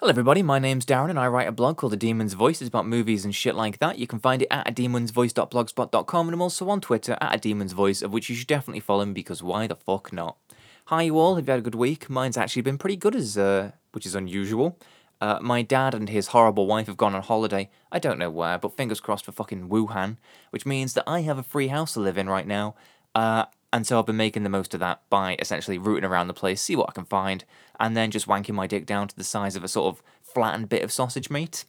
Hello, everybody. My name's Darren, and I write a blog called The Demon's Voice. It's about movies and shit like that. You can find it at a demonsvoice.blogspot.com, and I'm also on Twitter at a demon's voice, of which you should definitely follow me because why the fuck not? Hi, you all. Have you had a good week? Mine's actually been pretty good, as uh, which is unusual. Uh, my dad and his horrible wife have gone on holiday. I don't know where, but fingers crossed for fucking Wuhan, which means that I have a free house to live in right now. Uh, and so I've been making the most of that by essentially rooting around the place, see what I can find, and then just wanking my dick down to the size of a sort of flattened bit of sausage meat.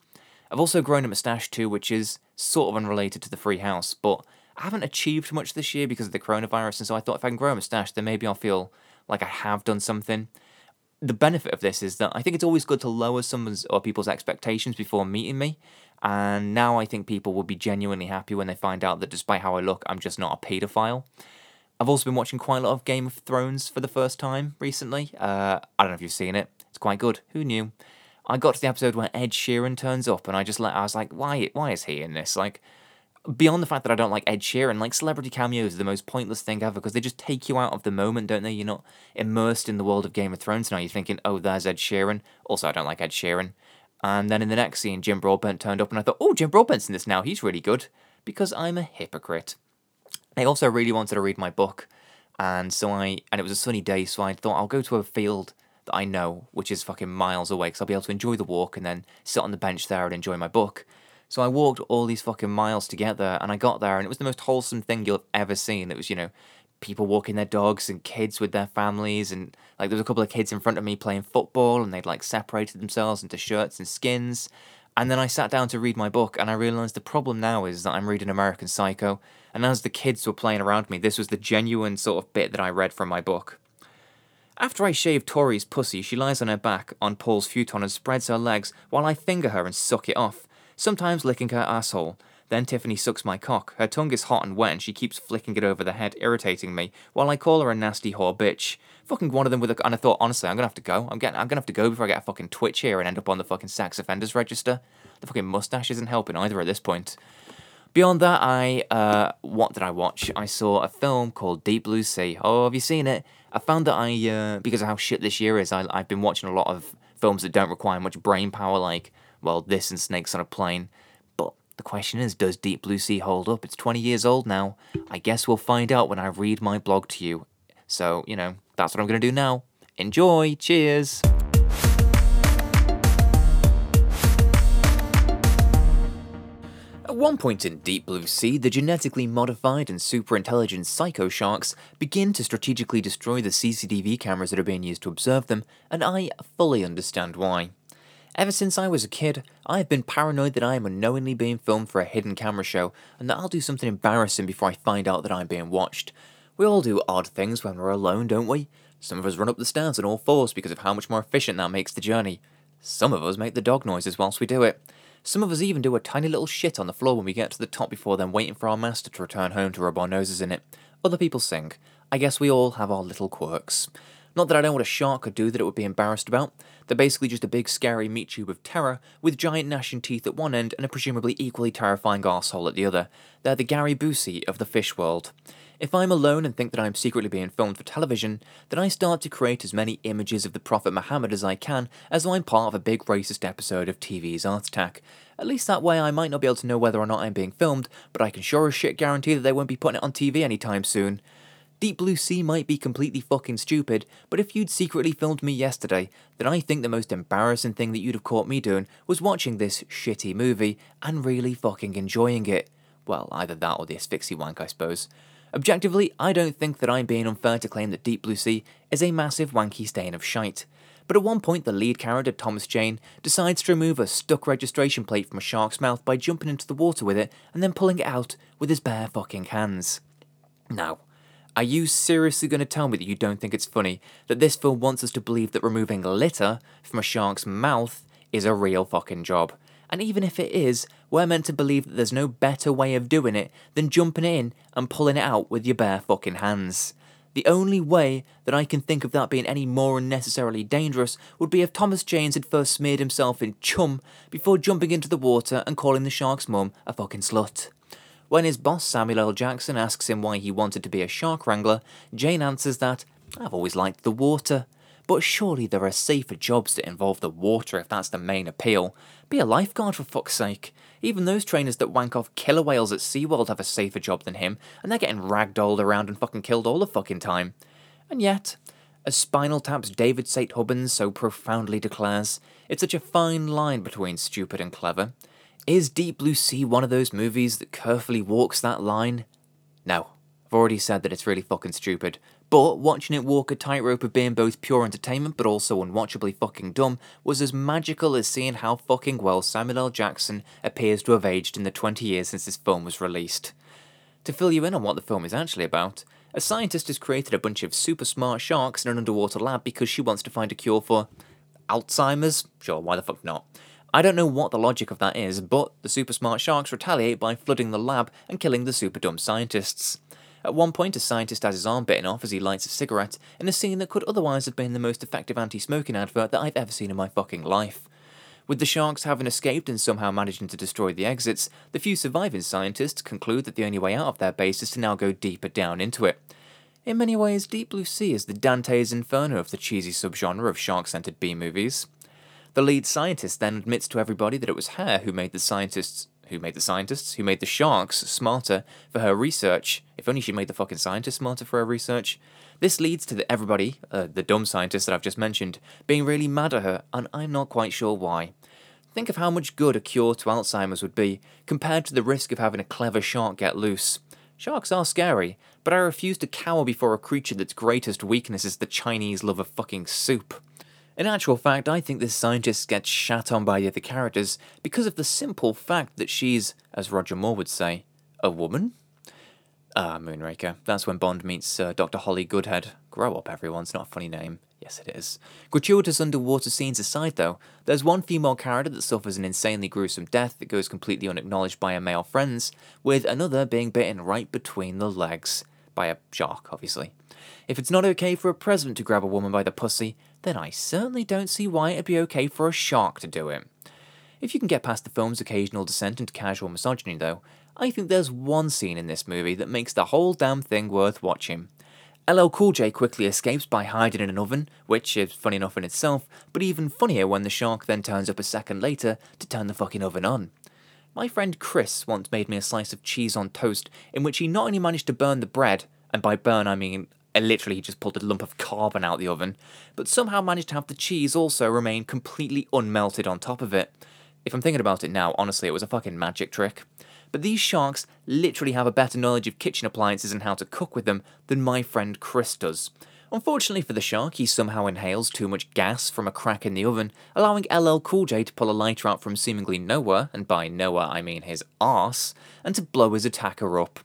I've also grown a moustache too, which is sort of unrelated to the free house, but I haven't achieved much this year because of the coronavirus, and so I thought if I can grow a moustache, then maybe I'll feel like I have done something. The benefit of this is that I think it's always good to lower someone's or people's expectations before meeting me, and now I think people will be genuinely happy when they find out that despite how I look, I'm just not a paedophile. I've also been watching quite a lot of Game of Thrones for the first time recently. Uh, I don't know if you've seen it. It's quite good. Who knew? I got to the episode where Ed Sheeran turns up, and I just let I was like, why? Why is he in this? Like, beyond the fact that I don't like Ed Sheeran, like celebrity cameos are the most pointless thing ever because they just take you out of the moment, don't they? You're not immersed in the world of Game of Thrones now. You're thinking, oh, there's Ed Sheeran. Also, I don't like Ed Sheeran. And then in the next scene, Jim Broadbent turned up, and I thought, oh, Jim Broadbent's in this now. He's really good because I'm a hypocrite. I also really wanted to read my book and so I and it was a sunny day, so I thought I'll go to a field that I know, which is fucking miles away, because I'll be able to enjoy the walk and then sit on the bench there and enjoy my book. So I walked all these fucking miles to get there, and I got there, and it was the most wholesome thing you'll have ever seen. It was, you know, people walking their dogs and kids with their families, and like there was a couple of kids in front of me playing football, and they'd like separated themselves into shirts and skins. And then I sat down to read my book, and I realised the problem now is that I'm reading American Psycho, and as the kids were playing around me, this was the genuine sort of bit that I read from my book. After I shave Tori's pussy, she lies on her back on Paul's futon and spreads her legs while I finger her and suck it off, sometimes licking her asshole. Then Tiffany sucks my cock. Her tongue is hot and wet and she keeps flicking it over the head, irritating me, while I call her a nasty whore bitch. Fucking one of them with a and I thought, honestly, I'm gonna have to go. I'm getting I'm gonna have to go before I get a fucking twitch here and end up on the fucking sex offenders register. The fucking mustache isn't helping either at this point. Beyond that, I uh, what did I watch? I saw a film called Deep Blue Sea. Oh, have you seen it? I found that I uh, because of how shit this year is, I, I've been watching a lot of films that don't require much brain power, like well, this and Snakes on a Plane. The question is, does Deep Blue Sea hold up? It's 20 years old now. I guess we'll find out when I read my blog to you. So, you know, that's what I'm going to do now. Enjoy! Cheers! At one point in Deep Blue Sea, the genetically modified and super intelligent psycho sharks begin to strategically destroy the CCTV cameras that are being used to observe them, and I fully understand why. Ever since I was a kid, I have been paranoid that I am unknowingly being filmed for a hidden camera show and that I'll do something embarrassing before I find out that I'm being watched. We all do odd things when we're alone, don't we? Some of us run up the stairs on all fours because of how much more efficient that makes the journey. Some of us make the dog noises whilst we do it. Some of us even do a tiny little shit on the floor when we get to the top before then waiting for our master to return home to rub our noses in it. Other people sing. I guess we all have our little quirks. Not that I know what a shark could do that it would be embarrassed about. They're basically just a big scary meat tube of terror, with giant gnashing teeth at one end and a presumably equally terrifying arsehole at the other. They're the Gary Busey of the fish world. If I'm alone and think that I'm secretly being filmed for television, then I start to create as many images of the Prophet Muhammad as I can, as though I'm part of a big racist episode of TV's Art Attack. At least that way I might not be able to know whether or not I'm being filmed, but I can sure as shit guarantee that they won't be putting it on TV anytime soon. Deep Blue Sea might be completely fucking stupid, but if you'd secretly filmed me yesterday, then I think the most embarrassing thing that you'd have caught me doing was watching this shitty movie and really fucking enjoying it. Well, either that or the asphyxie wank, I suppose. Objectively, I don't think that I'm being unfair to claim that Deep Blue Sea is a massive wanky stain of shite. But at one point, the lead character, Thomas Jane, decides to remove a stuck registration plate from a shark's mouth by jumping into the water with it and then pulling it out with his bare fucking hands. Now, are you seriously going to tell me that you don't think it's funny that this film wants us to believe that removing litter from a shark's mouth is a real fucking job? And even if it is, we're meant to believe that there's no better way of doing it than jumping in and pulling it out with your bare fucking hands. The only way that I can think of that being any more unnecessarily dangerous would be if Thomas Janes had first smeared himself in chum before jumping into the water and calling the shark's mum a fucking slut. When his boss Samuel L. Jackson asks him why he wanted to be a shark wrangler, Jane answers that, I've always liked the water. but surely there are safer jobs that involve the water if that's the main appeal. Be a lifeguard for fuck's sake. Even those trainers that wank off killer whales at SeaWorld have a safer job than him, and they're getting ragdolled around and fucking killed all the fucking time. And yet, as Spinal Tap's David St. Hubbins so profoundly declares, it's such a fine line between stupid and clever. Is Deep Blue Sea one of those movies that carefully walks that line? No. I've already said that it's really fucking stupid. But watching it walk a tightrope of being both pure entertainment but also unwatchably fucking dumb was as magical as seeing how fucking well Samuel L. Jackson appears to have aged in the 20 years since this film was released. To fill you in on what the film is actually about, a scientist has created a bunch of super smart sharks in an underwater lab because she wants to find a cure for Alzheimer's? Sure, why the fuck not? I don't know what the logic of that is, but the super smart sharks retaliate by flooding the lab and killing the super dumb scientists. At one point, a scientist has his arm bitten off as he lights a cigarette in a scene that could otherwise have been the most effective anti smoking advert that I've ever seen in my fucking life. With the sharks having escaped and somehow managing to destroy the exits, the few surviving scientists conclude that the only way out of their base is to now go deeper down into it. In many ways, Deep Blue Sea is the Dante's Inferno of the cheesy subgenre of shark centered B movies. The lead scientist then admits to everybody that it was her who made the scientists who made the scientists, who made the sharks smarter for her research. If only she made the fucking scientists smarter for her research. This leads to the, everybody, uh, the dumb scientists that I've just mentioned, being really mad at her, and I'm not quite sure why. Think of how much good a cure to Alzheimer's would be, compared to the risk of having a clever shark get loose. Sharks are scary, but I refuse to cower before a creature that's greatest weakness is the Chinese love of fucking soup. In actual fact, I think this scientist gets shat on by the other characters because of the simple fact that she's, as Roger Moore would say, a woman. Ah, Moonraker. That's when Bond meets uh, Dr. Holly Goodhead. Grow up, everyone. It's not a funny name. Yes, it is. Gratuitous underwater scenes aside, though, there's one female character that suffers an insanely gruesome death that goes completely unacknowledged by her male friends, with another being bitten right between the legs. By a shark, obviously. If it's not okay for a president to grab a woman by the pussy, then I certainly don't see why it'd be okay for a shark to do it. If you can get past the film's occasional descent into casual misogyny, though, I think there's one scene in this movie that makes the whole damn thing worth watching. LL Cool J quickly escapes by hiding in an oven, which is funny enough in itself, but even funnier when the shark then turns up a second later to turn the fucking oven on. My friend Chris once made me a slice of cheese on toast in which he not only managed to burn the bread, and by burn I mean literally he just pulled a lump of carbon out the oven, but somehow managed to have the cheese also remain completely unmelted on top of it. If I'm thinking about it now, honestly, it was a fucking magic trick. But these sharks literally have a better knowledge of kitchen appliances and how to cook with them than my friend Chris does. Unfortunately for the shark, he somehow inhales too much gas from a crack in the oven, allowing LL Cool J to pull a lighter out from seemingly nowhere, and by nowhere I mean his arse, and to blow his attacker up.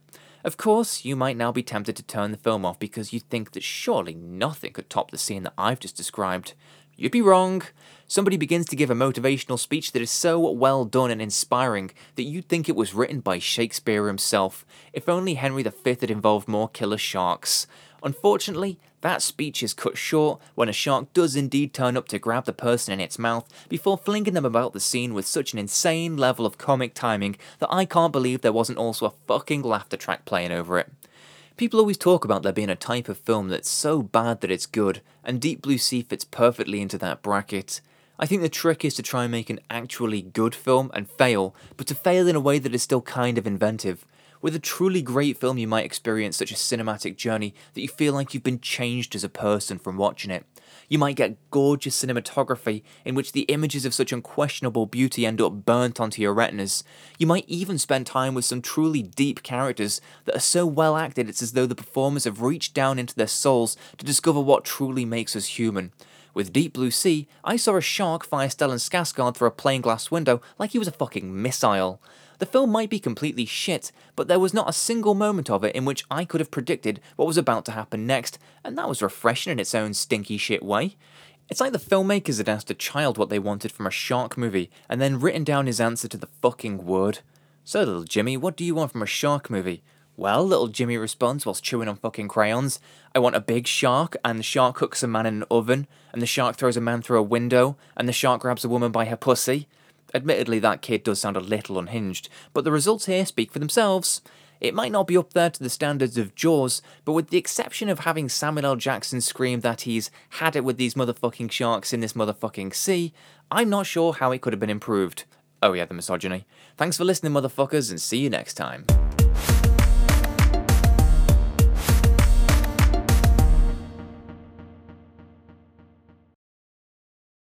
Of course, you might now be tempted to turn the film off because you think that surely nothing could top the scene that I've just described. You'd be wrong. Somebody begins to give a motivational speech that is so well done and inspiring that you'd think it was written by Shakespeare himself, if only Henry V had involved more killer sharks. Unfortunately, that speech is cut short when a shark does indeed turn up to grab the person in its mouth before flinging them about the scene with such an insane level of comic timing that I can't believe there wasn't also a fucking laughter track playing over it. People always talk about there being a type of film that's so bad that it's good, and Deep Blue Sea fits perfectly into that bracket. I think the trick is to try and make an actually good film and fail, but to fail in a way that is still kind of inventive. With a truly great film, you might experience such a cinematic journey that you feel like you've been changed as a person from watching it. You might get gorgeous cinematography in which the images of such unquestionable beauty end up burnt onto your retinas. You might even spend time with some truly deep characters that are so well acted it's as though the performers have reached down into their souls to discover what truly makes us human. With Deep Blue Sea, I saw a shark fire Stellan Skarsgård through a plain glass window like he was a fucking missile. The film might be completely shit, but there was not a single moment of it in which I could have predicted what was about to happen next, and that was refreshing in its own stinky shit way. It's like the filmmakers had asked a child what they wanted from a shark movie, and then written down his answer to the fucking word. So, little Jimmy, what do you want from a shark movie? Well, little Jimmy responds whilst chewing on fucking crayons. I want a big shark, and the shark hooks a man in an oven, and the shark throws a man through a window, and the shark grabs a woman by her pussy. Admittedly, that kid does sound a little unhinged, but the results here speak for themselves. It might not be up there to the standards of Jaws, but with the exception of having Samuel L. Jackson scream that he's had it with these motherfucking sharks in this motherfucking sea, I'm not sure how it could have been improved. Oh yeah, the misogyny. Thanks for listening, motherfuckers, and see you next time.